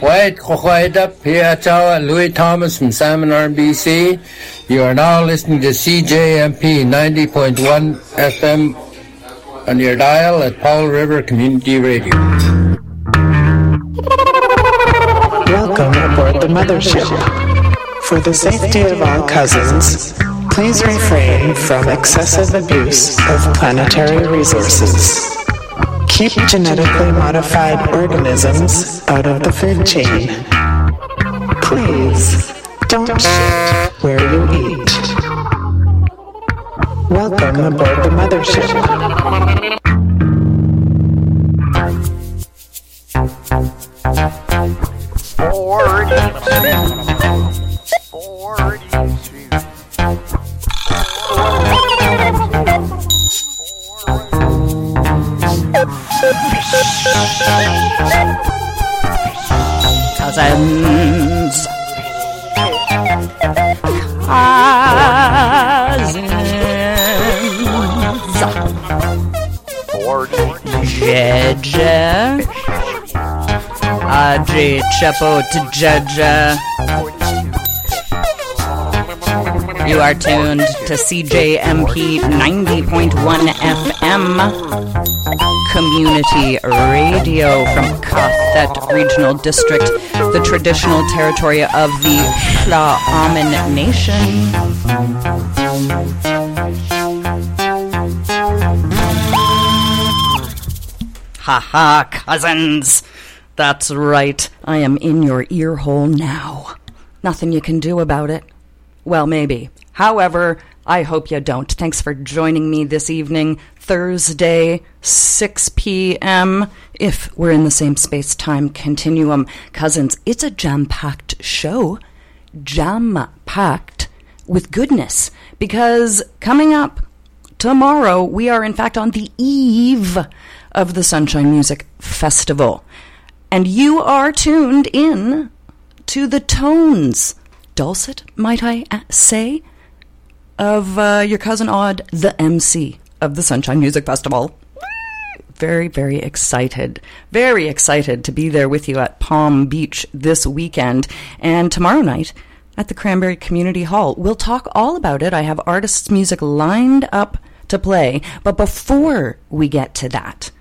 White Chochwaida, Piachawa, Louis Thomas from Salmon Arm, BC. You are now listening to CJMP 90.1 FM on your dial at Powell River Community Radio. Welcome aboard the mothership. For the safety of all cousins, please refrain from excessive abuse of planetary resources. Keep genetically modified organisms out of the food chain. Please don't shit where you eat. Welcome aboard the mothership. Cousins. Cousins. Jeje. Aji Chepo to Jeje. You are tuned to CJMP 90.1 FM community radio from qathet Regional District, the traditional territory of the Tla'amin Nation. Ha ha, cousins! That's right, I am in your ear hole now. Nothing you can do about it. Well, maybe. However, I hope you don't. Thanks for joining me this evening, Thursday, 6 p.m., if we're in the same space time continuum. Cousins, it's a jam packed show. Jam packed with goodness. Because coming up tomorrow, we are in fact on the eve of the Sunshine Music Festival. And you are tuned in to the tones, dulcet, might I say, of uh, your cousin Odd, the MC of the Sunshine Music Festival. Very, very excited. Very excited to be there with you at Palm Beach this weekend. And tomorrow night at the Cranberry Community Hall. We'll talk all about it. I have artists' music lined up to play. But before we get to that,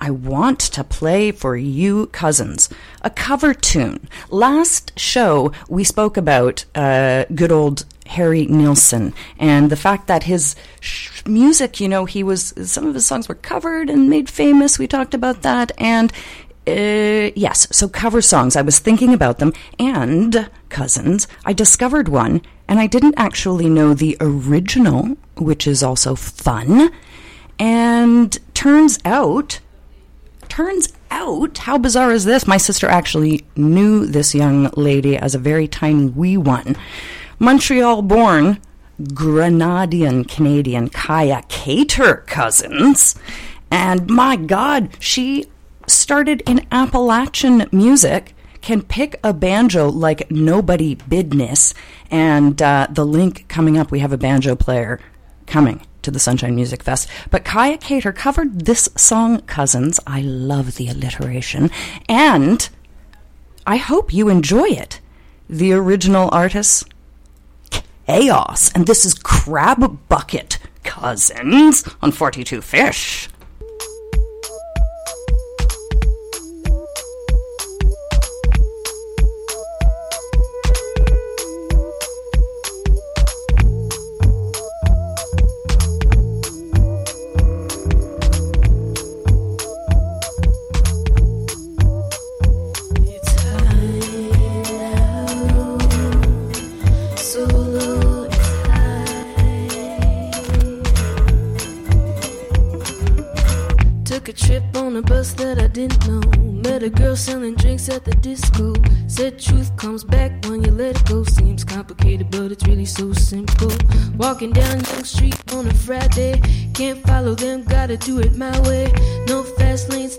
I want to play for you cousins a cover tune. Last show, we spoke about uh, good old Harry Nilsson and the fact that his sh- music, you know, he was, some of his songs were covered and made famous. We talked about that. And uh, yes, so cover songs. I was thinking about them. And, cousins, I discovered one, and I didn't actually know the original, which is also fun. And turns out, turns out, how bizarre is this? My sister actually knew this young lady as a very tiny wee one. Montreal born Grenadian Canadian Kaia Kater cousins. And my God, she started in Appalachian music, can pick a banjo like nobody business. And uh, the link coming up, we have a banjo player coming to the Sunshine Music Fest. But Kaia Kater covered this song, Cousins. I love the alliteration. And I hope you enjoy it. The original artist, k-os. And this is Crabbuckit Cousins on 42 Fish. At the disco. Said truth comes back when you let it go. Seems complicated, but it's really so simple. Walking down Yonge Street on a Friday. Can't follow them, gotta do it my way. No fast lane,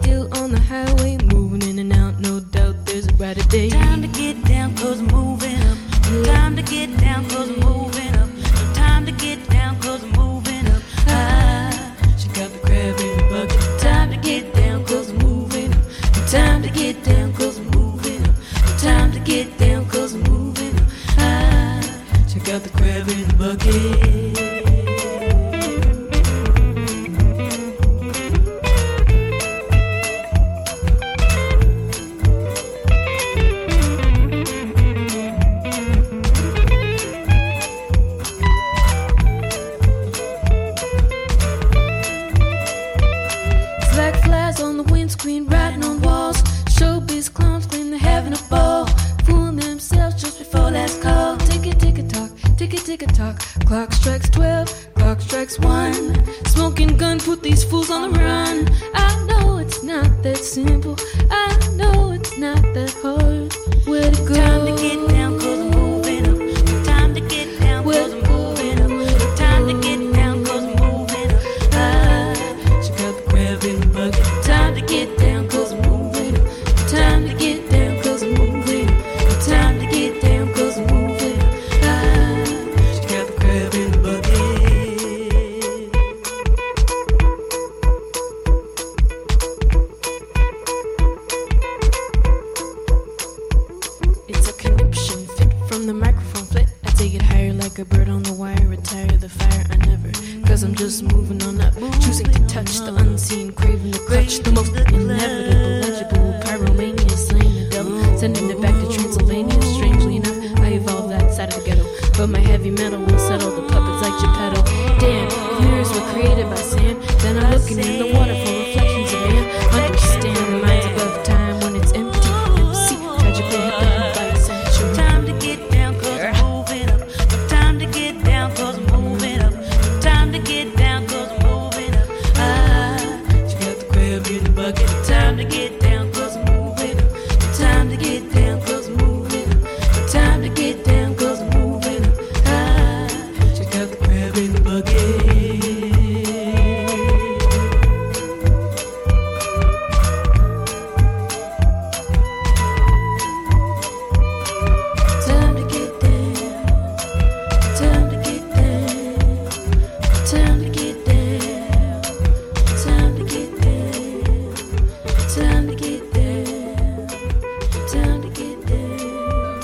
clock 1. Smoking gun put these fools on the run. I know it's not that simple. I know it's not that hard.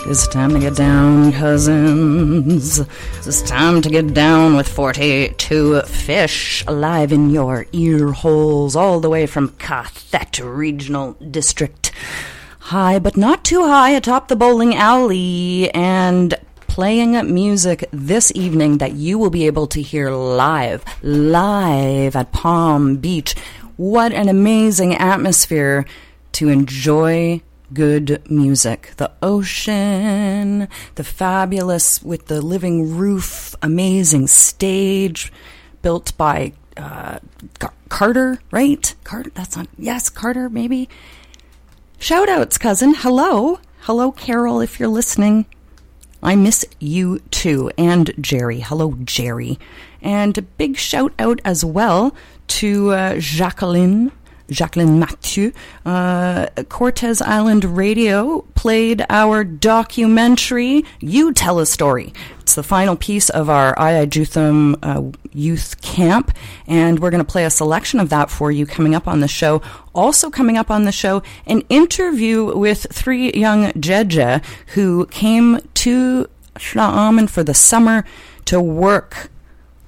It's time to get down, cousins. It's time to get down with 42 Fish alive in your ear holes, all the way from qathet Regional District. High, but not too high, atop the bowling alley, and playing music this evening that you will be able to hear live, live at Palm Beach. What an amazing atmosphere to enjoy good music. The ocean, the fabulous with the living roof, amazing stage built by uh, Carter, right? Carter, that's not, yes, Carter, maybe. Shout outs, cousin. Hello. Hello, Carol, if you're listening. I miss you too. And Jerry. Hello, Jerry. And a big shout out as well to uh, Jacqueline. Jacqueline Mathieu. Uh, Cortes Island Radio played our documentary, You Tell a Story. It's the final piece of our II Jutham uh, youth camp, and we're going to play a selection of that for you coming up on the show. Also, coming up on the show, an interview with three young Jeje who came to Shaaman for the summer to work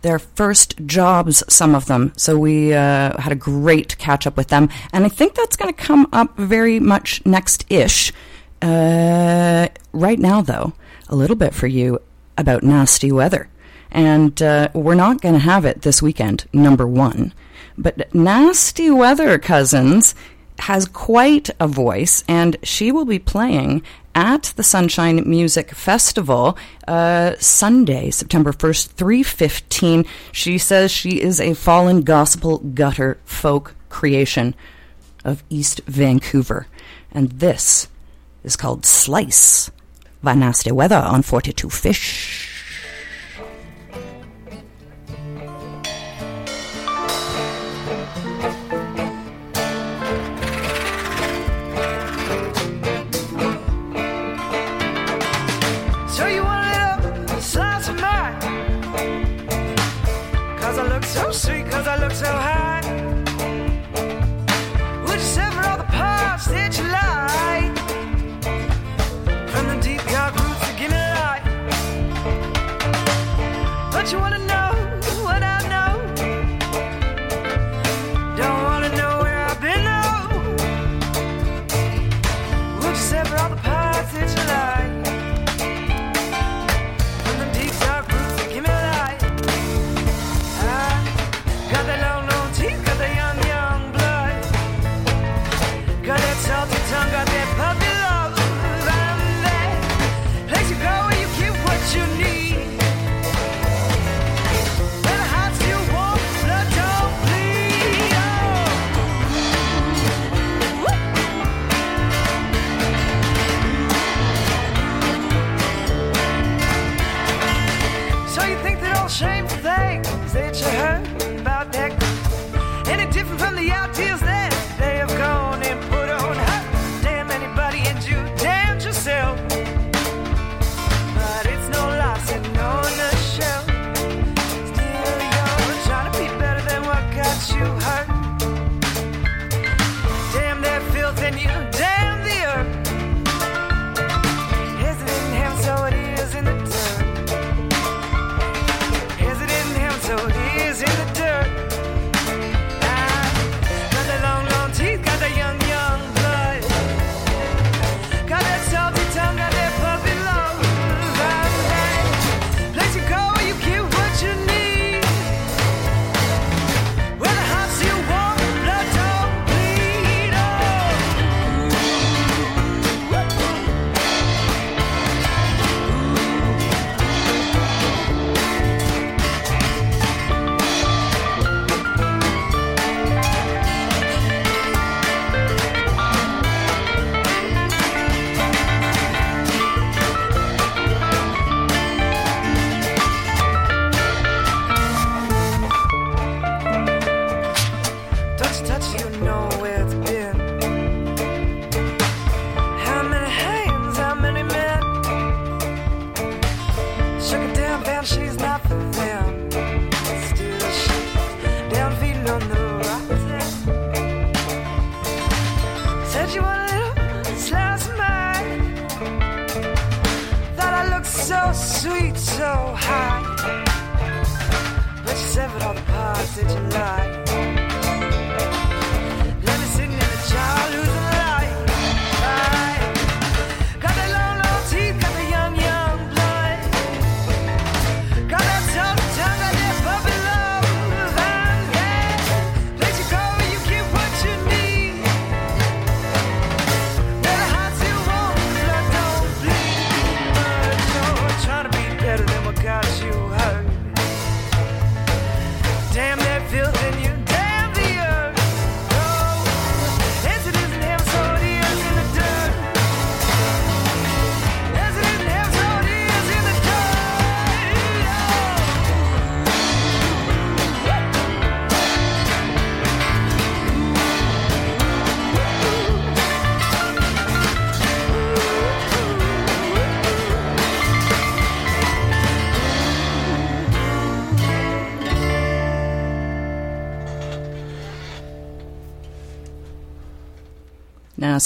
their first jobs, some of them. So we uh, had a great catch up with them. And I think that's going to come up very much next ish. Uh, right now, though, a little bit for you about nasty weather. And uh, we're not going to have it this weekend, number one. But Nasty Weather Cousins has quite a voice, and she will be playing at the Sunshine Music Festival uh, Sunday, September 1st, 315. She says she is a fallen gospel gutter folk creation of East Vancouver. And this is called Slice by Nasty Weather on 42 Fish.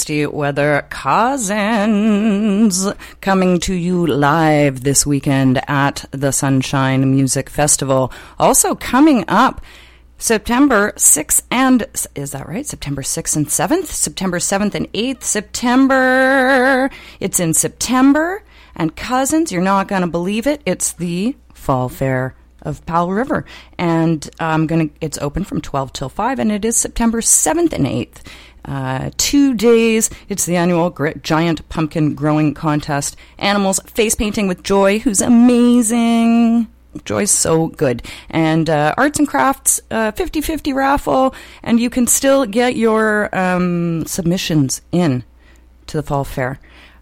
Nasty Weather Cousins coming to you live this weekend at the Sunshine Music Festival. Also coming up September 6th and is that right? September 6th and 7th? September 7th and 8th. September. It's in September. And cousins, you're not going to believe it. It's the Fall Fair of Powell River. And um, I'm going to, it's open from 12 till 5, and it is September 7th and 8th. Uh, two days. It's the annual Giant Pumpkin Growing Contest. Animals face painting with Joy, who's amazing. Joy's so good. And uh, arts and crafts, 50 50 raffle, and you can still get your um, submissions in to the fall fair.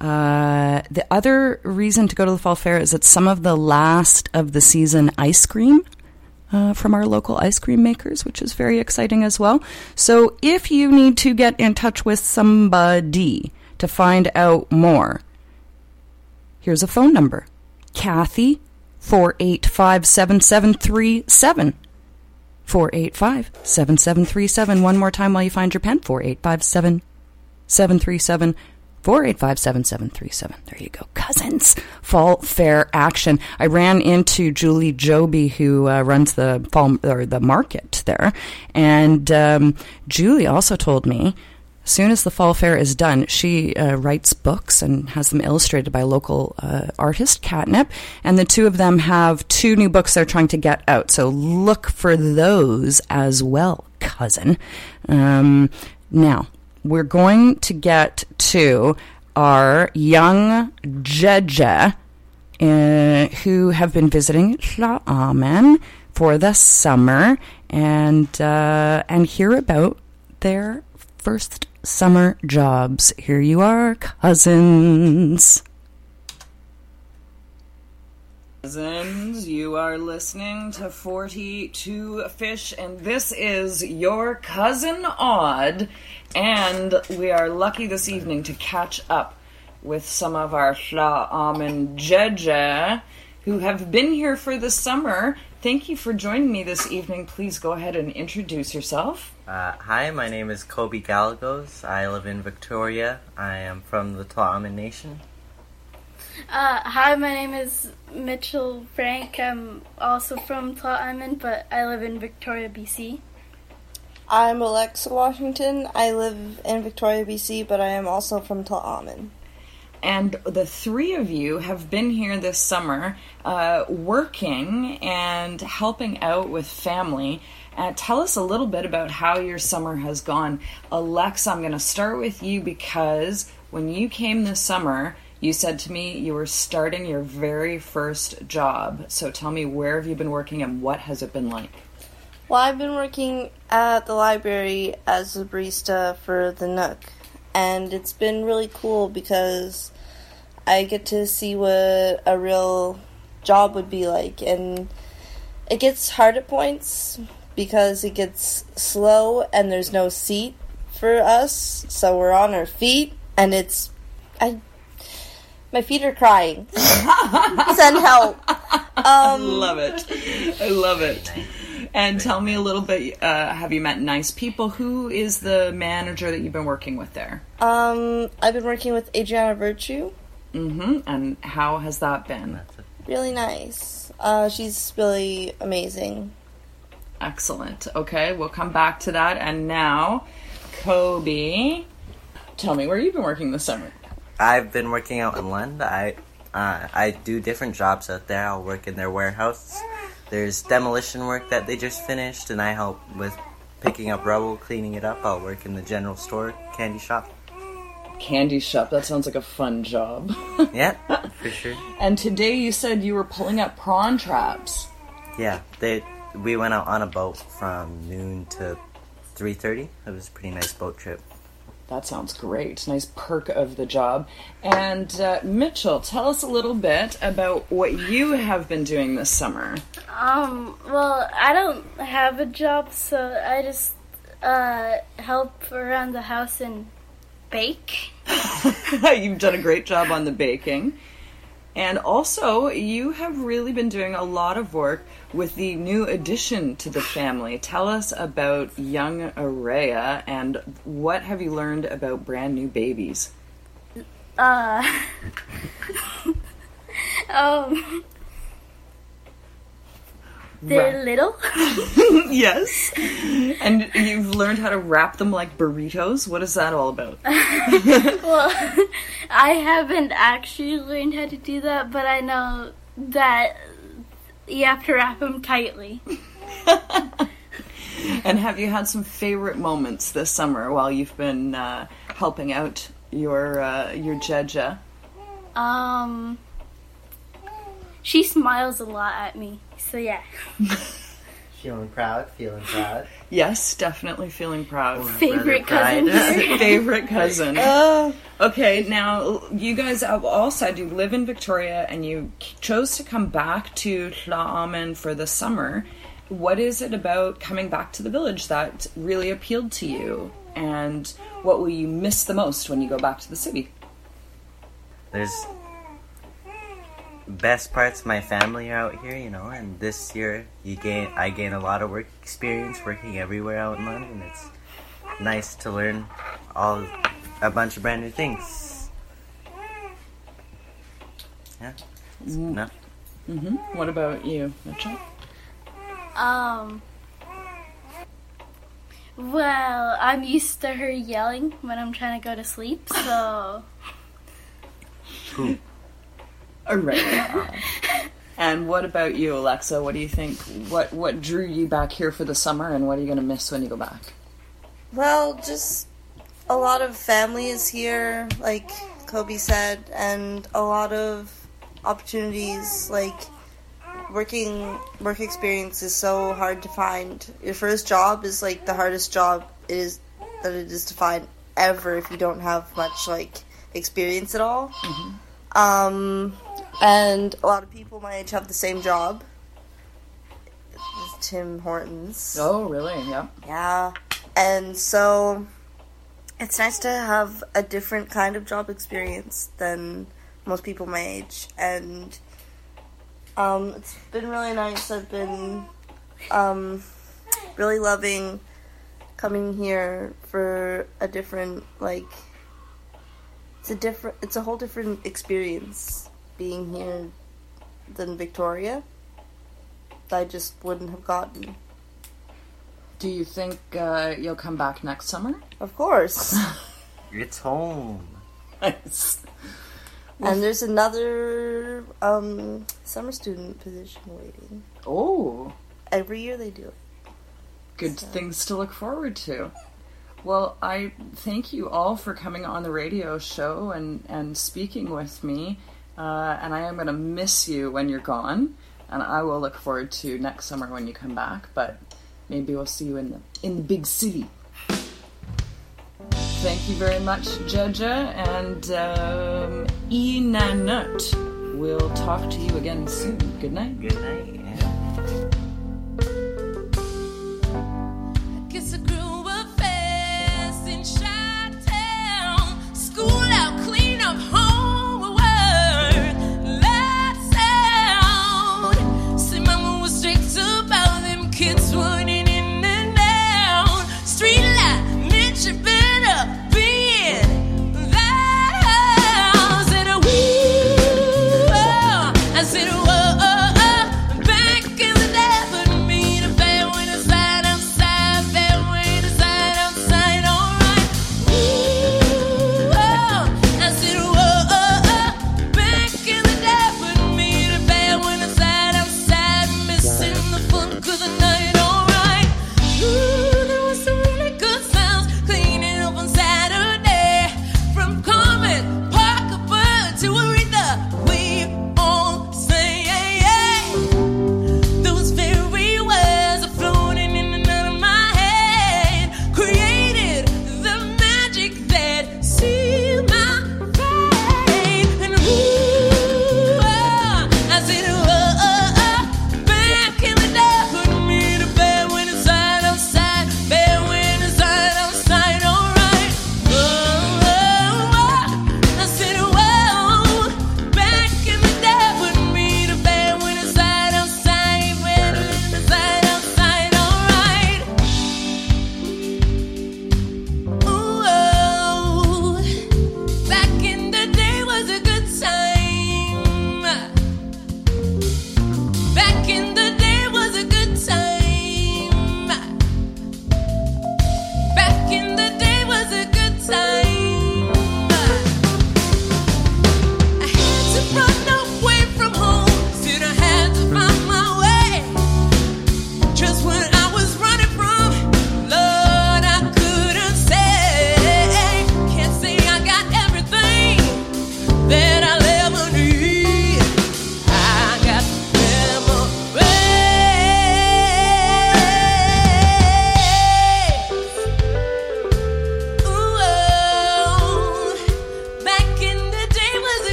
Uh, the other reason to go to the fall fair is it's some of the last of the season ice cream uh, from our local ice cream makers, which is very exciting as well. So if you need to get in touch with somebody to find out more, here's a phone number Kathy, 485 7737. 485 7737. One more time while you find your pen 485 7737. 485 7737. There you go. Cousins. Fall Fair action. I ran into Julie Joby, who uh, runs the fall or the market there. And um, Julie also told me as soon as the fall fair is done, she uh, writes books and has them illustrated by local uh, artist Catnip. And the two of them have two new books they're trying to get out. So look for those as well, cousin. Um, now, we're going to get to our young Jeje, uh, who have been visiting Tla'amin for the summer and uh, and hear about their first summer jobs. Here you are, cousins. Cousins, you are listening to 42 Fish, and this is your cousin Odd. And we are lucky this evening to catch up with some of our Tla'amin Jeje who have been here for the summer. Thank you for joining me this evening. Please go ahead and introduce yourself. Uh, hi, my name is Kobe Galagos. I live in Victoria. I am from the Tla'amin Nation. Uh, hi, my name is Mitchell Frank. I'm also from Tla'amin, but I live in Victoria, BC. I'm Alexa Washington. I live in Victoria, BC, but I am also from Tla'amin. And the three of you have been here this summer uh, working and helping out with family. Uh, tell us a little bit about how your summer has gone. Alexa, I'm going to start with you because when you came this summer, you said to me you were starting your very first job. So tell me where have you been working and what has it been like? Well, I've been working at the library as a barista for the Nook, and it's been really cool because I get to see what a real job would be like, and it gets hard at points because it gets slow and there's no seat for us, so we're on our feet, and it's I. My feet are crying. Send help. Um, love it. I love it. And tell me a little bit. Uh, have you met nice people? Who is the manager that you've been working with there? Um, I've been working with Adriana Virtue. Mm-hmm. And how has that been? Really nice. Uh, she's really amazing. Excellent. Okay, we'll come back to that. And now, Kobe, tell me where you've been working this summer. I've been working out in Lund. I uh, I do different jobs out there. I'll work in their warehouse. There's demolition work that they just finished, and I help with picking up rubble, cleaning it up. I'll work in the general store, candy shop. Candy shop. That sounds like a fun job. Yeah, for sure. and today you said you were pulling up prawn traps. Yeah, they we went out on a boat from noon to three thirty. It was a pretty nice boat trip. That sounds great. Nice perk of the job. And uh, Mitchell, tell us a little bit about what you have been doing this summer. Um, well, I don't have a job, so I just uh, help around the house and bake. You've done a great job on the baking. And also, you have really been doing a lot of work with the new addition to the family. Tell us about young Araya and what have you learned about brand new babies? Uh, um, they're Right. little. yes. And you've learned how to wrap them like burritos. What is that all about? well, I haven't actually learned how to do that, but I know that you have to wrap them tightly. And have you had some favorite moments this summer while you've been uh, helping out your uh, your Jeja? Um, she smiles a lot at me, so yeah. Feeling proud, feeling proud. Yes, definitely feeling proud. Favorite cousin. pride. here. Favorite cousin. Uh, okay, now you guys have all said you live in Victoria and you chose to come back to Tla'amin for the summer. What is it about coming back to the village that really appealed to you? And what will you miss the most when you go back to the city? There's best parts of my family are out here, you know, and this year you gain I gain a lot of work experience working everywhere out in London. It's nice to learn all a bunch of brand new things. Yeah. That's enough. hmm What about you, Mitchell? Um. Well, I'm used to her yelling when I'm trying to go to sleep, so All right. and what about you, Alexa? What do you think? What what drew you back here for the summer, and what are you going to miss when you go back? Well, just a lot of family is here, like Kobe said, and a lot of opportunities. Like working work experience is so hard to find. Your first job is like the hardest job it is that it is to find ever if you don't have much like experience at all. Um, and a lot of people my age have the same job. Tim Hortons. Oh, really? Yeah. Yeah. And so it's nice to have a different kind of job experience than most people my age. And um, it's been really nice. I've been um, really loving coming here for a different, like, it's a different, it's a whole different experience being here than Victoria. I just wouldn't have gotten. Do you think uh, you'll come back next summer? Of course. It's home. Nice. and there's another um, summer student position waiting. Oh, Every year they do it. good So- things to look forward to. Well, I thank you all for coming on the radio show and, and speaking with me. Uh, and I am going to miss you when you're gone. And I will look forward to next summer when you come back. But maybe we'll see you in the in the big city. Thank you very much, Jeja and um, Inanut. We'll talk to you again soon. Good night. Good night.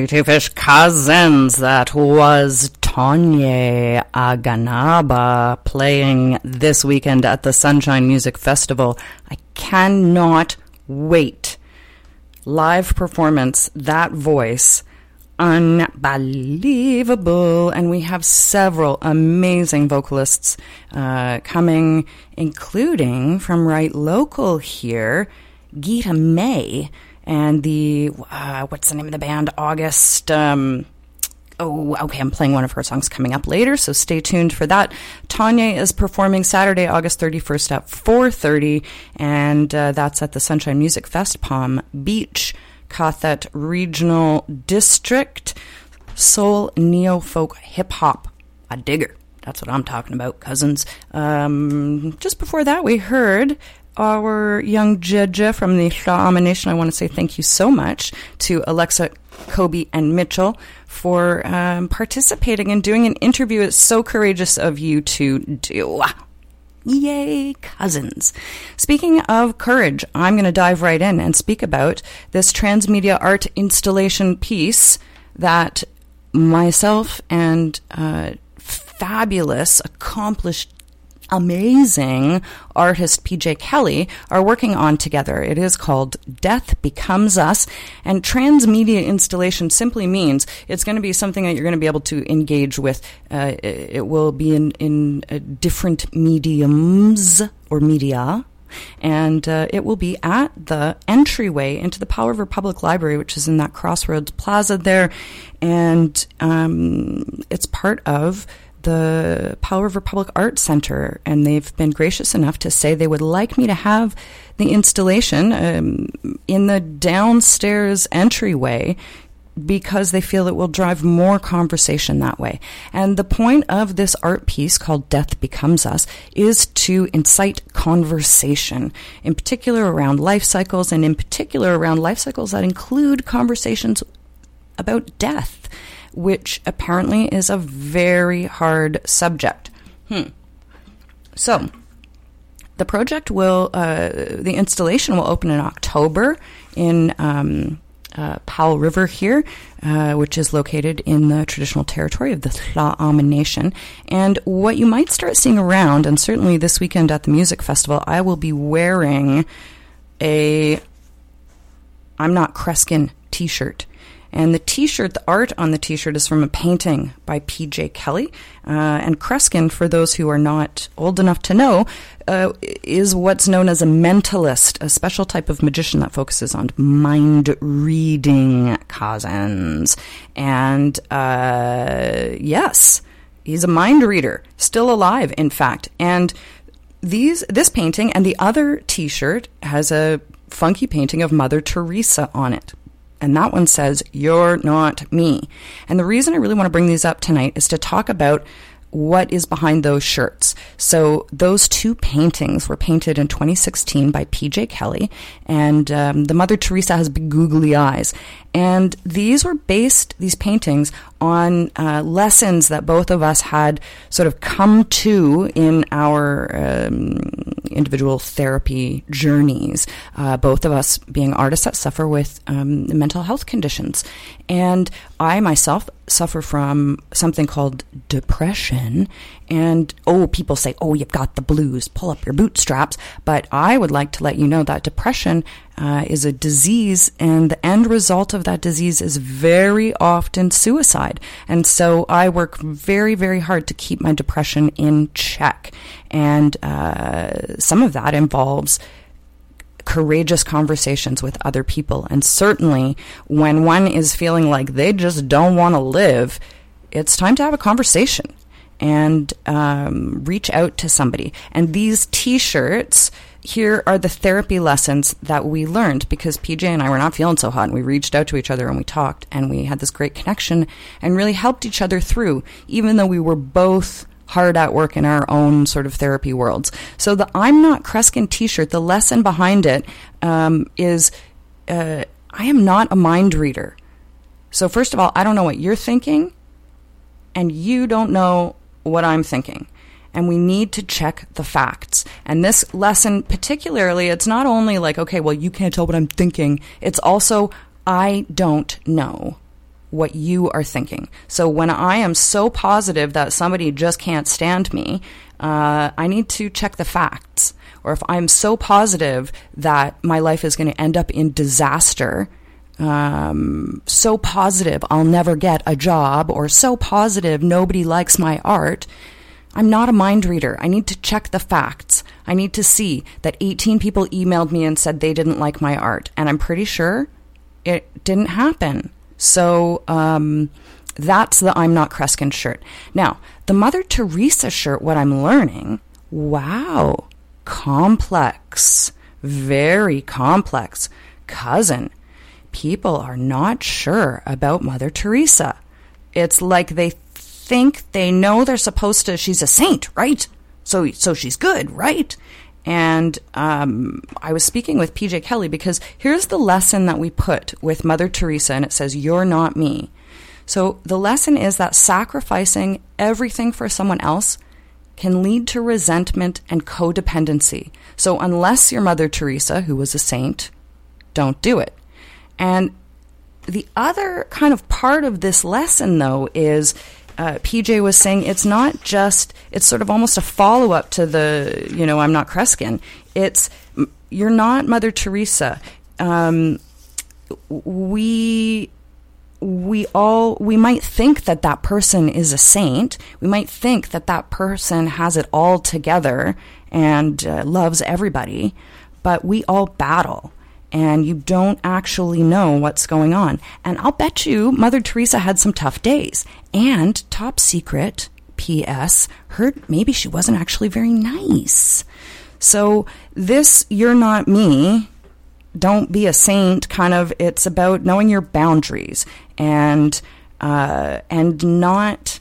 42 Fish Cousins. That was Tonye Aganaba playing this weekend at the Sunshine Music Festival. I cannot wait. Live performance, that voice, unbelievable. And we have several amazing vocalists uh, coming, including from right local here, Geeta May and the uh, what's the name of the band? August. Um, oh, okay. I'm playing one of her songs coming up later, so stay tuned for that. Tonye is performing Saturday, August 31st at 4:30, and uh, that's at the Sunshine Music Fest, Palm Beach, qathet Regional District. Soul, neo folk, hip hop. A digger. That's what I'm talking about, cousins. Um, just before that, we heard our young Jeja from the Sha'ama Nation. I want to say thank you so much to Alexa, Kobe, and Mitchell for um, participating and doing an interview. It's so courageous of you to do. Yay, cousins. Speaking of courage, I'm going to dive right in and speak about this transmedia art installation piece that myself and uh, fabulous, accomplished amazing artist PJ Kelly are working on together. It is called Death Becomes Us, and transmedia installation simply means it's going to be something that you're going to be able to engage with. Uh, it, will be in, in uh, different mediums or media. And uh, it will be at the entryway into the Powell River Public Library, which is in that Crossroads Plaza there. And um, it's part of the Powell River Public Arts Center, and they've been gracious enough to say they would like me to have the installation um, in the downstairs entryway because they feel it will drive more conversation that way. And the point of this art piece called Death Becomes Us is to incite conversation, in particular around life cycles, and in particular around life cycles that include conversations about death which apparently is a very hard subject. Hmm. So, the project will, uh, the installation will open in October in um, uh, Powell River here, uh, which is located in the traditional territory of the Tla'amin Nation. And what you might start seeing around, and certainly this weekend at the music festival, I will be wearing a I'm not Kreskin t shirt. And the T-shirt, the art on the T-shirt is from a painting by P.J. Kelly. Uh, and Kreskin, for those who are not old enough to know, uh, is what's known as a mentalist, a special type of magician that focuses on mind reading cousins. And uh, yes, he's a mind reader, still alive, in fact. And these this painting and the other T-shirt has a funky painting of Mother Teresa on it. And that one says, You're not me. And the reason I really want to bring these up tonight is to talk about what is behind those shirts. So those two paintings were painted in 2016 by PJ Kelly, and um, the Mother Teresa has big googly eyes. And these were based, these paintings, on uh, lessons that both of us had sort of come to in our um, individual therapy journeys, uh, both of us being artists that suffer with um, mental health conditions. And I myself suffer from something called depression. And oh, people say, oh, you've got the blues, pull up your bootstraps. But I would like to let you know that depression uh, is a disease, and the end result of that disease is very often suicide. And so I work very, very hard to keep my depression in check. And uh, some of that involves courageous conversations with other people. And certainly when one is feeling like they just don't want to live, it's time to have a conversation and um, reach out to somebody. And these t shirts, here are the therapy lessons that we learned because PJ and I were not feeling so hot and we reached out to each other and we talked and we had this great connection and really helped each other through, even though we were both hard at work in our own sort of therapy worlds. So the I'm not Kreskin t-shirt, the lesson behind it um, is uh, I am not a mind reader. So first of all, I don't know what you're thinking and you don't know what I'm thinking and we need to check the facts. And this lesson, particularly, it's not only like, okay, well, you can't tell what I'm thinking, it's also, I don't know. what you are thinking. So when I am so positive that somebody just can't stand me, uh, I need to check the facts. Or if I'm so positive that my life is going to end up in disaster, um, so positive I'll never get a job, or so positive nobody likes my art, I'm not a mind reader. I need to check the facts. I need to see that 18 people emailed me and said they didn't like my art. And I'm pretty sure it didn't happen. So um, that's the I'm Not Kreskin shirt. Now, the Mother Teresa shirt, what I'm learning, wow, complex, very complex. Cousin, people are not sure about Mother Teresa. It's like they think they know they're supposed to, she's a saint, right? So, so she's good, right? And um, I was speaking with PJ Kelly because here's the lesson that we put with Mother Teresa, and it says, You're not me. So the lesson is that sacrificing everything for someone else can lead to resentment and codependency. So unless you're Mother Teresa, who was a saint, don't do it. And the other kind of part of this lesson, though, is uh, PJ was saying it's not just, it's sort of almost a follow up to the, you know, I'm not Kreskin. It's, you're not Mother Teresa. Um, we we all we might think that that person is a saint we might think that that person has it all together and uh, loves everybody but we all battle and you don't actually know what's going on. And i'll bet you mother teresa had some tough days. And top secret ps heard maybe she wasn't actually very nice. So this you're not me. Don't be a saint. Kind of it's about knowing your boundaries and uh, and not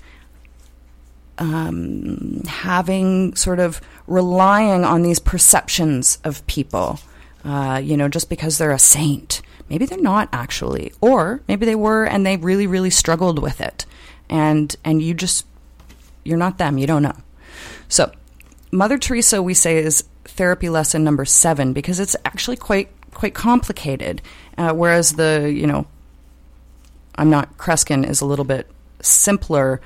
um, having sort of relying on these perceptions of people uh, you know just because they're a saint. Maybe they're not actually. Or maybe they were and they really really struggled with it. And and you just you're not them. You don't know. So mother teresa we say is therapy lesson number seven because it's actually quite quite complicated. Uh, whereas the, you know, I'm not Kreskin is a little bit simpler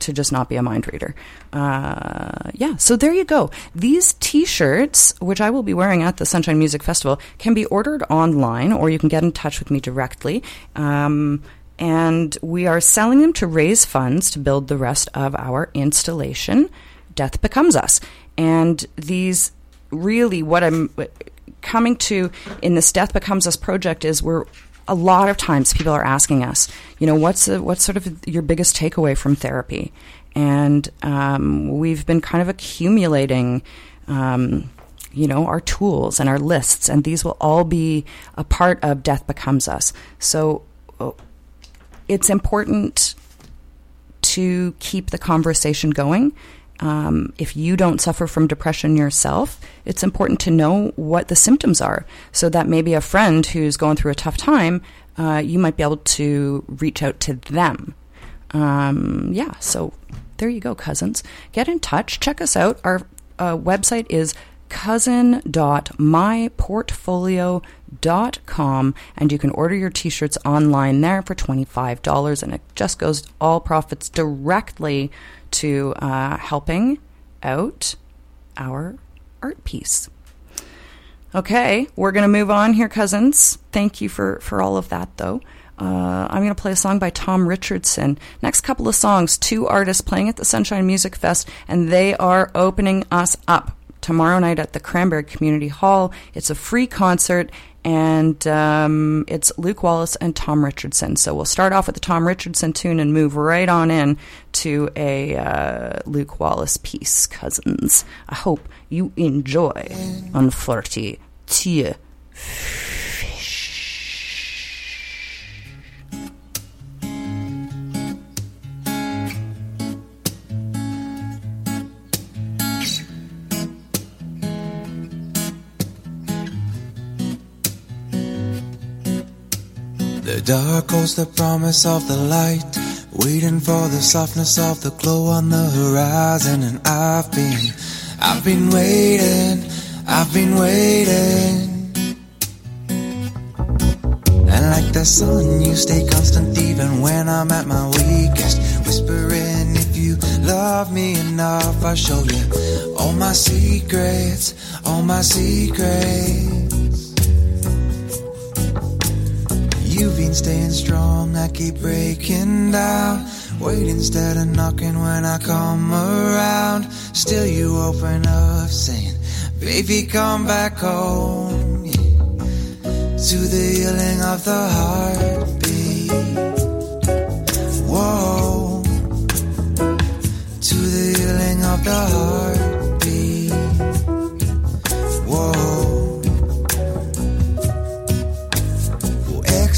to just not be a mind reader. Uh, yeah, so there you go. These t shirts, which I will be wearing at the Sunshine Music Festival, can be ordered online or you can get in touch with me directly. Um, and we are selling them to raise funds to build the rest of our installation, Death Becomes Us. And these really, what I'm coming to in this Death Becomes Us project is we're a lot of times people are asking us, you know, what's the, what's sort of your biggest takeaway from therapy? And um, we've been kind of accumulating, um, you know, our tools and our lists, and these will all be a part of Death Becomes Us. So uh, it's important to keep the conversation going um, if you don't suffer from depression yourself, it's important to know what the symptoms are so that maybe a friend who's going through a tough time, uh, you might be able to reach out to them. Um, yeah, so there you go, cousins. Get in touch. Check us out. Our uh, website is cousin.myportfolio.com and you can order your t-shirts online there for $25 and it just goes all profits directly to uh, helping out our art piece. Okay, we're going to move on here, cousins. Thank you for, for all of that, though. Uh, I'm going to play a song by Tom Richardson. Next couple of songs, two artists playing at the Sunshine Music Fest, and they are opening us up tomorrow night at the Cranberry Community Hall. It's a free concert, and um, it's Luke Wallace and Tom Richardson. So we'll start off with the Tom Richardson tune and move right on in to a uh, Luke Wallace piece, cousins. I hope you enjoy Unflirty Tia. Dark holds the promise of the light, waiting for the softness of the glow on the horizon. And I've been, I've been waiting, I've been waiting. And like the sun. You stay constant even when I'm at my weakest. Whispering if you love me enough, I'll show you all my secrets, all my secrets. You've been staying strong, I keep breaking down. Wait instead of knocking when I come around. Still, you open up saying, Baby, come back home. Yeah. To the healing of the heartbeat. Whoa. To the healing of the heartbeat.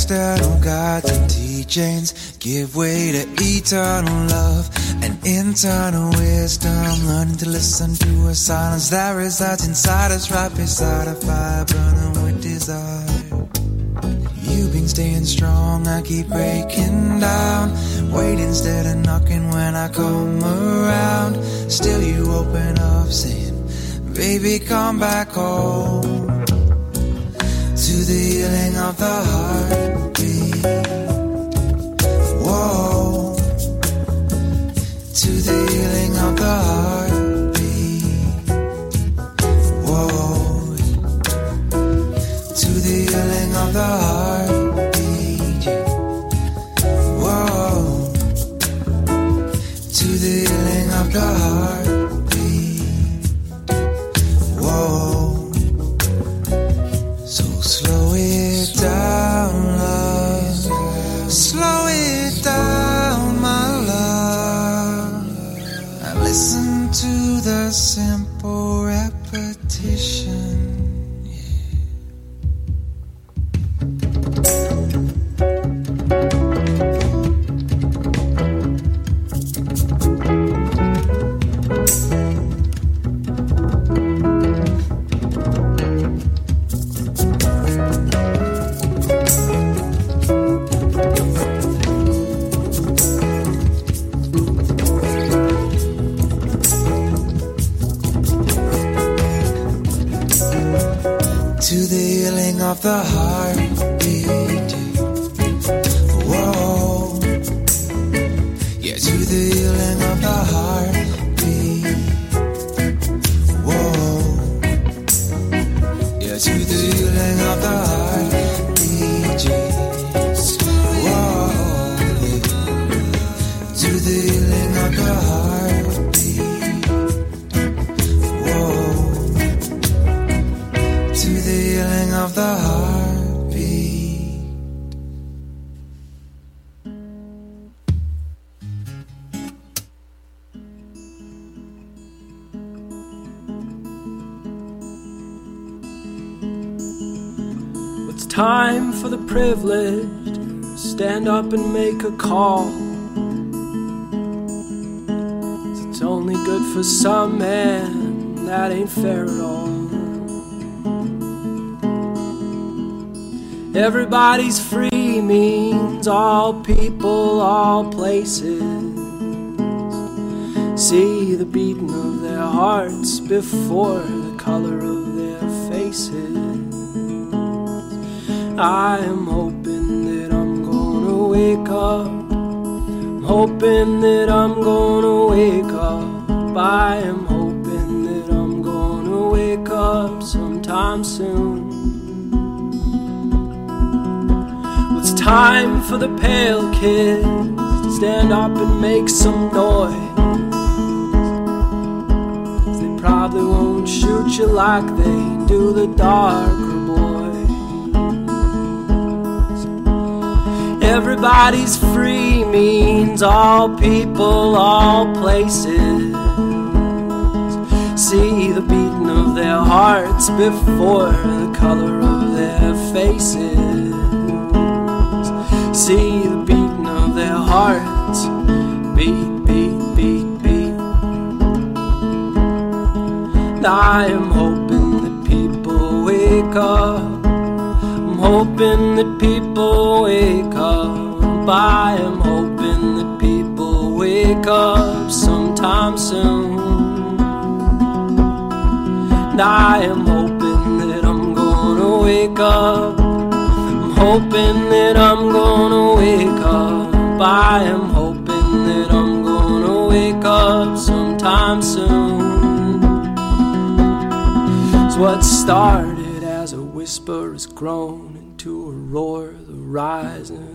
External gods and teachings give way to eternal love and internal wisdom. Learning to listen to a silence that resides inside us, right beside a fire burning with desire. You've been staying strong, I keep breaking down. Wait instead of knocking when I come around. Still, you open up saying, Baby, come back home. To the healing of the heartbeat. To the healing of the heartbeat. Whoa. To the healing of the heartbeat. Whoa. To the healing of the heartbeat. Whoa. So slow it down, some men, that ain't fair at all. Everybody's free means all people, all places. See the beating of their hearts before the color of their faces. I am hoping that I'm gonna wake up. I'm hoping that I'm gonna wake up. I am hoping that I'm gonna wake up sometime soon. It's time for the pale kids to stand up and make some noise. They probably won't shoot you like they do the darker boys. Everybody's free means all people, all places. See the beating of their hearts before the color of their faces see the beating of their hearts beat, beat, beat, beat. I am hoping that people wake up. I'm hoping that people wake up. I am hoping that people wake up sometime soon. And I am hoping that I'm gonna wake up. I'm hoping that I'm gonna wake up. I am hoping that I'm gonna wake up sometime soon. It's what started as a whisper has grown into a roar, the rising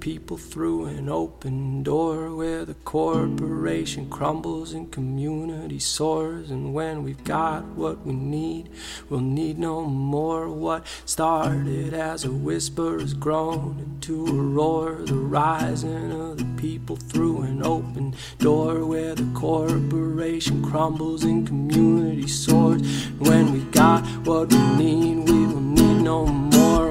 people through an open door where the corporation crumbles and community soars. And when we've got what we need, we'll need no more. What started as a whisper has grown into a roar, the rising of the people through an open door where the corporation crumbles and community soars. And when we've got what we need, we will need no more.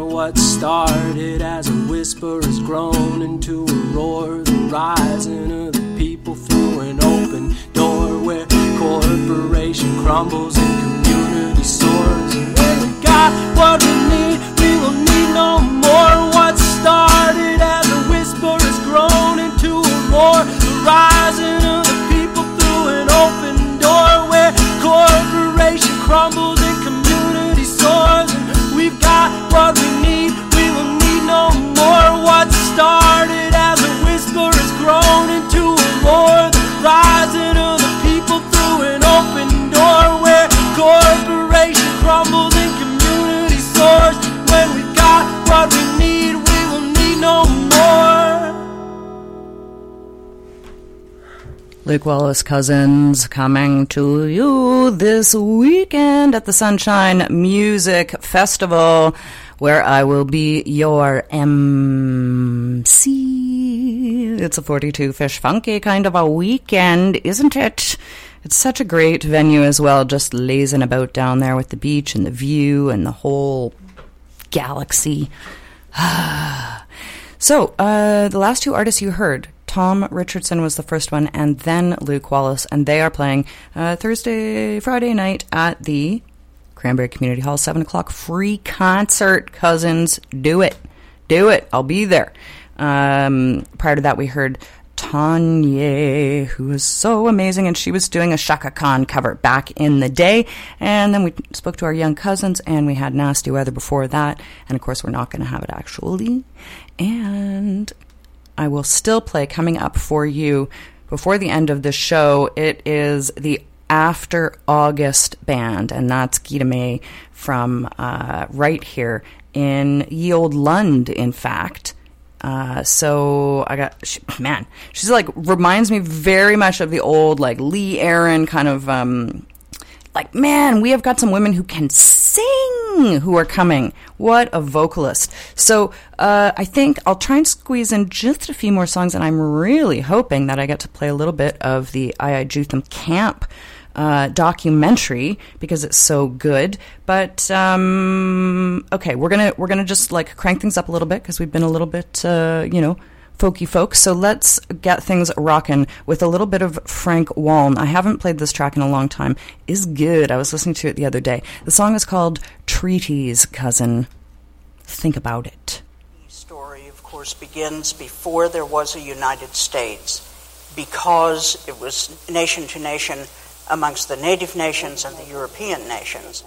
What started as a whisper has grown into a roar, the rising of the people through an open door where corporation crumbles and community soars. And when we got what we need, we will need no more. What started Luke Wallace Cousins coming to you this weekend at the Sunshine Music Festival, where I will be your MC. It's a 42 Fish Funky kind of a weekend, isn't it? It's such a great venue as well, just lazing about down there with the beach and the view and the whole galaxy. so, uh, the last two artists you heard, Tom Richardson was the first one, and then Luke Wallace, and they are playing uh, Thursday, Friday night at the Cranberry Community Hall, 7 o'clock, free concert. Cousins, do it. Do it. I'll be there. Um, prior to that, we heard Tonye, who is so amazing, and she was doing a Chaka Khan cover back in the day. And then we spoke to our young cousins, and we had Nasty Weather before that. And of course, we're not going to have it actually. And I will still play coming up for you before the end of the show. It is the After August band, and that's Gita May from uh, right here in Ye Old Lund, in fact. Uh, so I got she, man, she's like reminds me very much of the old like Lee Aaron kind of um, like man, we have got some women who can sing who are coming. What a vocalist! So uh, I think I'll try and squeeze in just a few more songs, and I'm really hoping that I get to play a little bit of the Ayajutham Camp uh, documentary because it's so good. But um, okay, we're gonna we're gonna just like crank things up a little bit because we've been a little bit uh, you know folky folks. So let's get things rocking with a little bit of Frank Waln. I haven't played this track in a long time. Is good. I was listening to it the other day. The song is called Treaties, Cousin. Think about it. The story, of course, begins before there was a United States because it was nation to nation amongst the native nations and the European nations.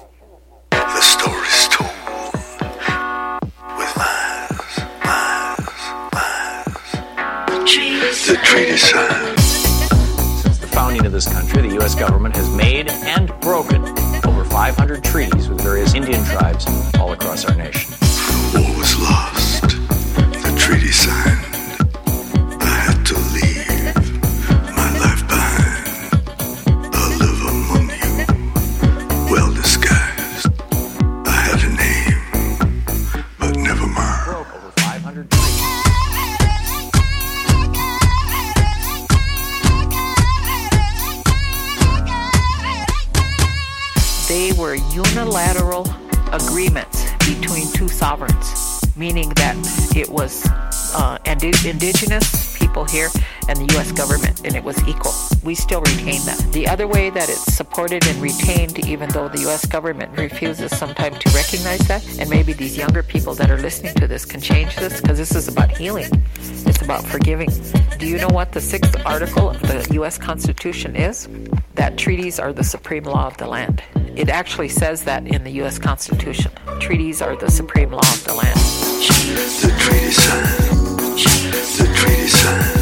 The story's told The treaty signed. Since the founding of this country, the U.S. government has made and broken over 500 treaties with various Indian tribes all across our nation. War was lost. The treaty signed. Unilateral agreements between two sovereigns, meaning that it was uh, indi- indigenous people here and the U.S. government, and it was equal. We still retain that. The other way that it's supported and retained, even though the U.S. government refuses sometimes to recognize that, and maybe these younger people that are listening to this can change this, because this is about healing. It's about forgiving. Do you know what the sixth article of the U.S. Constitution is? That treaties are the supreme law of the land. It actually says that in the U.S. Constitution. treaties are the supreme law of the land. The treaty signed. The treaty signed.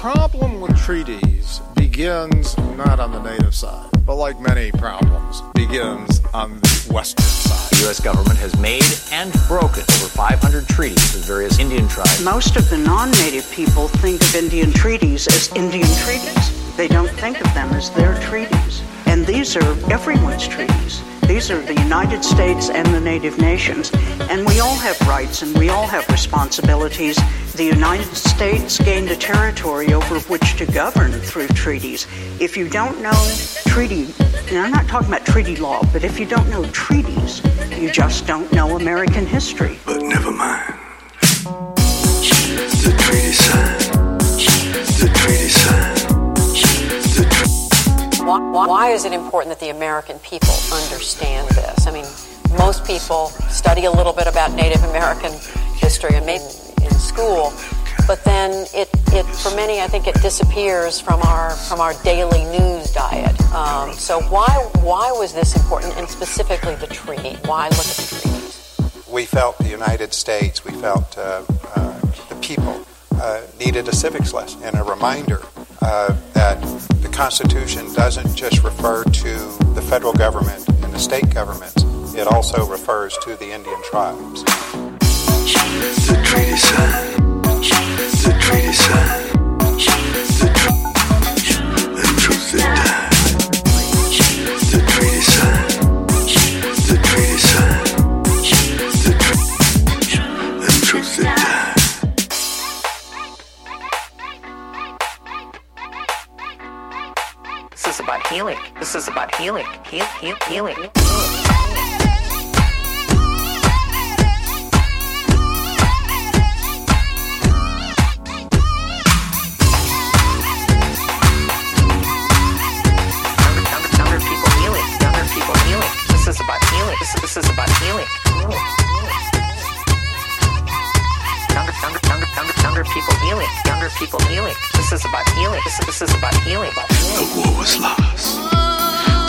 problem with treaties begins not on the native side, but like many problems, begins on the western side. The U.S. government has made and broken over 500 treaties with various Indian tribes. Most of the non native people think of Indian treaties as Indian treaties. They don't think of them as their treaties. And these are everyone's treaties. These are the United States and the native nations. And we all have rights and we all have responsibilities. The United States gained a territory over which to govern through treaties. If you don't know treaty, and I'm not talking about treaty law, but if you don't know treaties, you just don't know American history. But never mind. The treaty signed. Why, is it important that the American people understand this? I mean, most people study a little bit about Native American history and maybe in school, but then it, it for many, I think it disappears from our from our daily news diet. Um, so why why was this important, and specifically the treaty? Why look at the treaty? we felt the United States, we felt uh, uh, the people uh, needed a civics lesson and a reminder uh, that the Constitution doesn't just refer to the federal government and the state governments, it also refers to the Indian tribes. The treaty signed. The treaty signed. Healing. This is about healing. Heal, heal, healing. Younger people healing. This is about healing. This, this is about healing. The war was lost.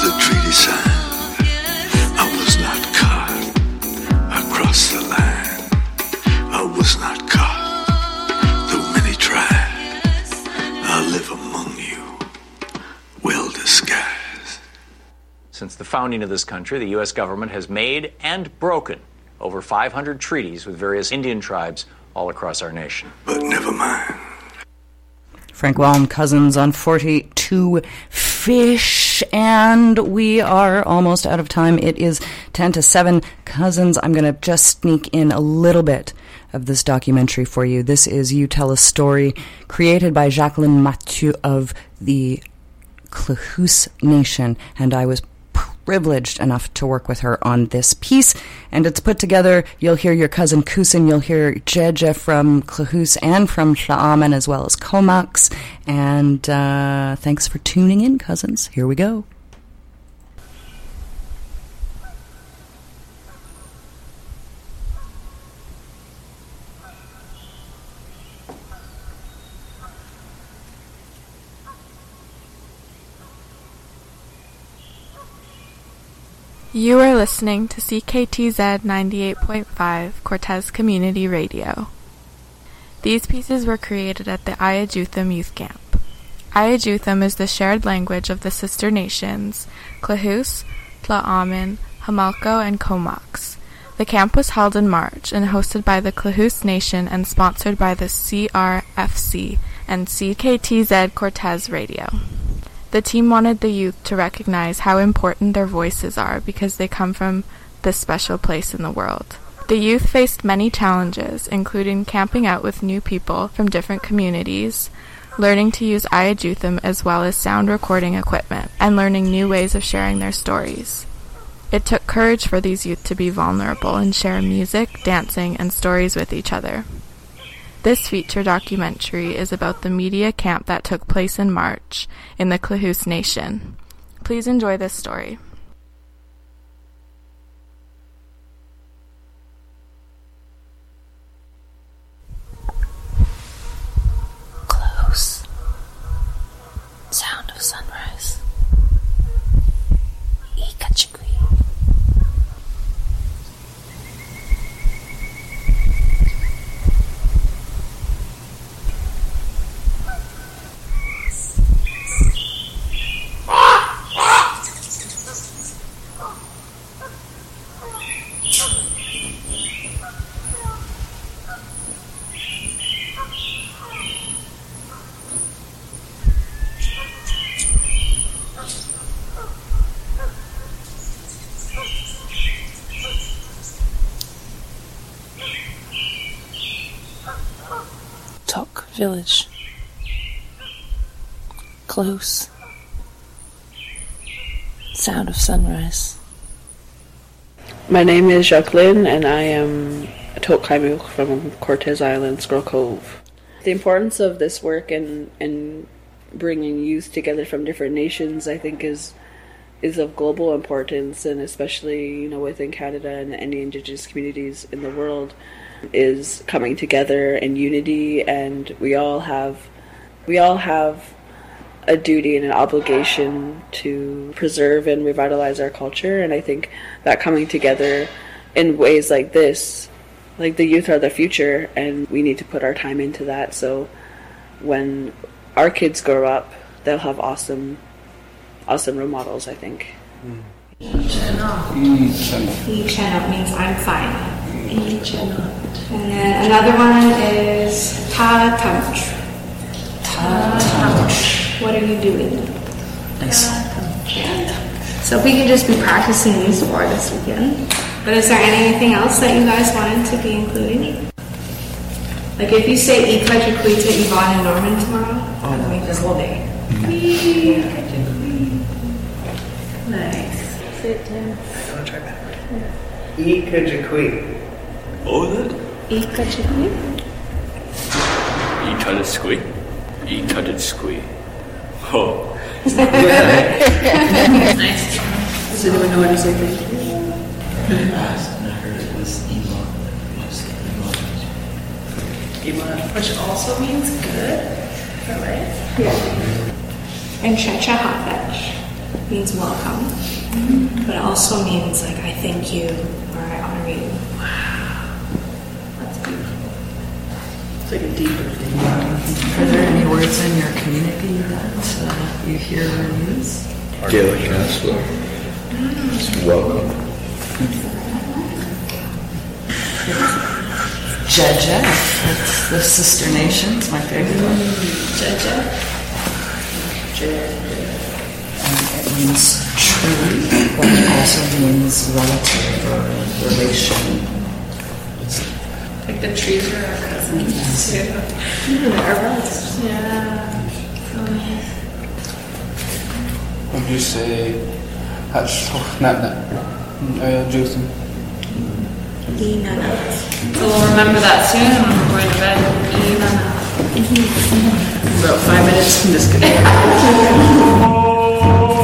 The treaty signed. I was not caught. I crossed the line. I was not caught. Though many tried, I live among you, well disguised. Since the founding of this country, the U.S. government has made and broken over 500 treaties with various Indian tribes all across our nation. But never mind. Frank Waln, Cousins on 42 Fish, and we are almost out of time. It is 10 to 7. Cousins, I'm going to just sneak in a little bit of this documentary for you. This is You Tell a Story, created by Jacqueline Mathieu of the Klahoose Nation, and I was privileged enough to work with her on this piece. And it's put together. You'll hear your cousin Kusin, you'll hear Jeje from Klahoose and from Tla'amin, as well as Comox. And uh, thanks for tuning in, cousins. Here we go. You are listening to CKTZ 98.5 Cortes Community Radio. These pieces were created at the Ayajutham Youth Camp. Ayajutham is the shared language of the sister nations Klahoose, Tla'amin, Homalco, and Comox. The camp was held in March and hosted by the Klahoose Nation and sponsored by the CRFC and CKTZ Cortes Radio. The team wanted the youth to recognize how important their voices are because they come from this special place in the world. The youth faced many challenges, including camping out with new people from different communities, learning to use Ayajutham as well as sound recording equipment, and learning new ways of sharing their stories. It took courage for these youth to be vulnerable and share music, dancing, and stories with each other. This feature documentary is about the media camp that took place in March in the Klahoose Nation. Please enjoy this story. Village. Close. Sound of sunrise. My name is Jacqueline, and I am a Tok from Cortes Island, Squirrel Cove. The importance of this work and and bringing youth together from different nations, I think, is is of global importance, and especially you know within Canada and any Indigenous communities in the world, is coming together in unity, and we all have we all have a duty and an obligation to preserve and revitalize our culture, and I think that coming together in ways like this, like the youth are the future, and we need to put our time into that. So when our kids grow up, they'll have awesome, awesome role models. I think. Ichanot means I'm fine. And then another one is ta tamch. Ta tamch. What are you doing? Nice. So if we could just be practicing these four this weekend. But is there anything else that you guys wanted to be including? Like if you say Ikajikui to Yvonne and Norman tomorrow, oh, no. make this whole day. Nice. Sit down. Ikajikui. What was it? Ikajikui? You cut it squeak. You cut it squeak. Oh. Is that good? Nice. Does anyone know how to say thank you? Which also means good for life. Yeah. And Checha Hafetch means mm-hmm. welcome. But it also means like I thank you or I honor you. Wow. That's beautiful. It's like a deeper thing. Are there any words in your community that uh, you hear or use? Gaelic counselor. Welcome. Jeje. That's the sister nations, my favorite one. Jeje. And it means true, but it also means relative or relation. Like the trees are our cousins too. Our relatives. Yeah. So nice. Would you say that's not that uh, Jason? Inana. So we'll remember that soon when we're going to bed. About five minutes. I'm just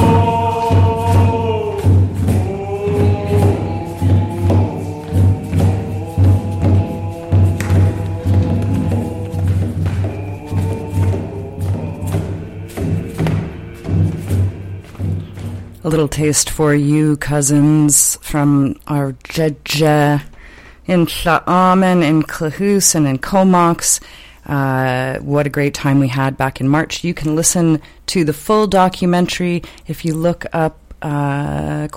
A little taste for you, cousins, from our Jeje in Tla'amin, in Klahoose, and in Comox. Uh, what a great time we had back in March. You can listen to the full documentary if you look up uh,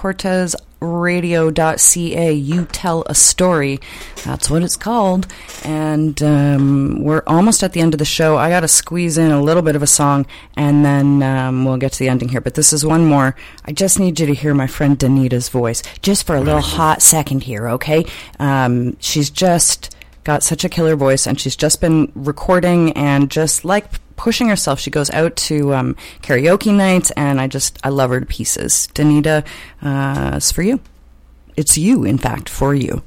cortesradio.ca. You tell a story. That's what it's called. And um, we're almost at the end of the show. I got to squeeze in a little bit of a song and then um, we'll get to the ending here. But this is one more. I just need you to hear my friend Danita's voice just for a little hot second here, okay? Um, she's just got such a killer voice and she's just been recording and just like pushing herself. She goes out to um, karaoke nights, and I just I love her to pieces. Danita, uh, it's for you. It's you, in fact, for you.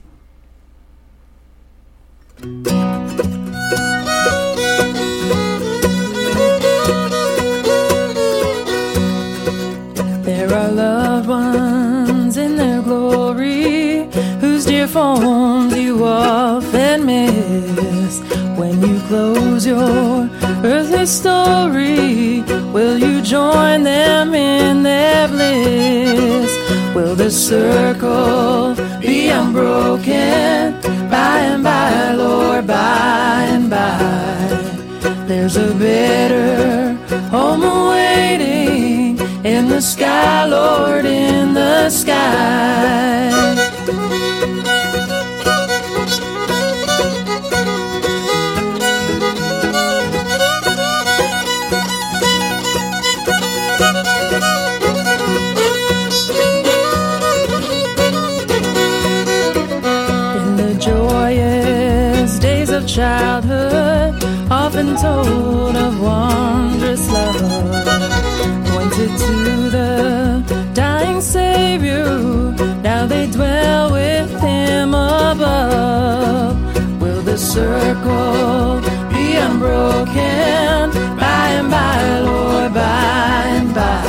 There are loved ones in their glory whose dear forms you often miss. When you close your earthly story, will you join them in their bliss? Will the circle be unbroken by and by, Lord, by and by? There's a better home awaiting in the sky, Lord, in the sky. Told of wondrous love, pointed to the dying Savior. Now they dwell with Him above. Will the circle be unbroken by and by, Lord, by and by?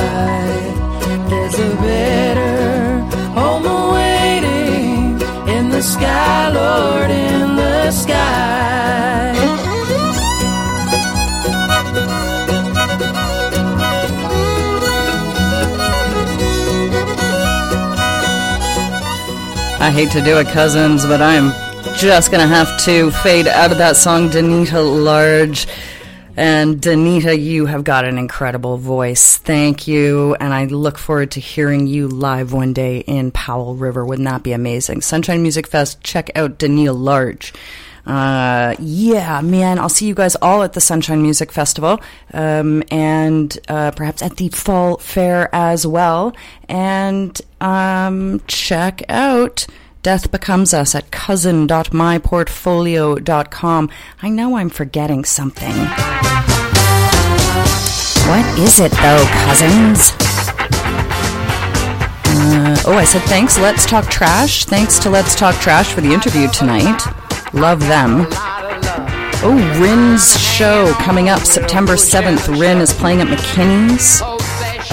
There's a better home awaiting in the sky, Lord, in the sky. I hate to do it, cousins, but I'm just gonna have to fade out of that song, Danita Large. And Danita, you have got an incredible voice. Thank you. And I look forward to hearing you live one day in Powell River. Wouldn't that be amazing? Sunshine Music Fest, check out Danita Large. Uh, yeah, man, I'll see you guys all at the Sunshine Music Festival, um, and, uh, perhaps at the Fall Fair as well. And, um, check out Death Becomes Us at cousin.myportfolio.com. I know I'm forgetting something. What is it though, cousins? Uh, oh, I said thanks, Let's Talk Trash. Thanks to Let's Talk Trash for the interview tonight. Love them. Oh, Rin's show coming up September 7th. Rin is playing at McKinney's.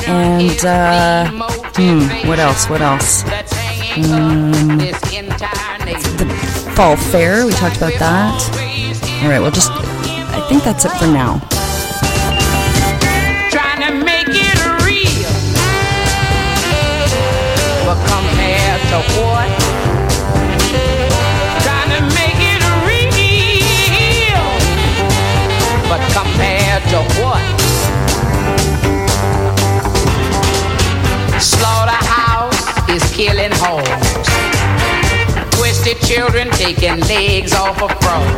And, uh, hmm, what else? What else? Um, the Fall Fair, we talked about that. All right, well, just, I think that's it for now. Killing hoes. Twisted children taking legs off of frogs.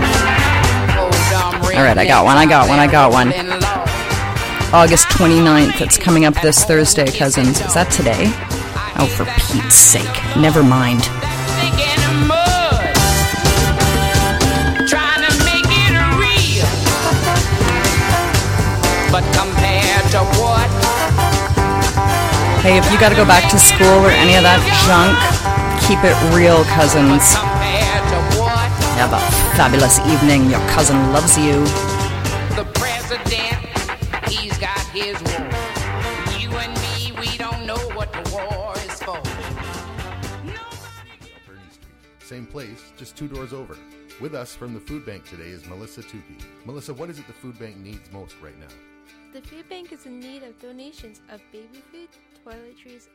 All right, I got one, I got one, I got one. August 29th, it's coming up this Thursday, cousins. Is that today? Oh, for Pete's sake. Never mind. Trying to make it real. But compared Hey, if you gotta go back to school or any of that junk, keep it real, cousins. Have a fabulous evening. Your cousin loves you. The president, he's got his war. You and me, we don't know what the war is for. Same place, just two doors over. With us from the food bank today is Melissa Tukey. Melissa, what is it the food bank needs most right now? The food bank is in need of donations of baby food, toiletries,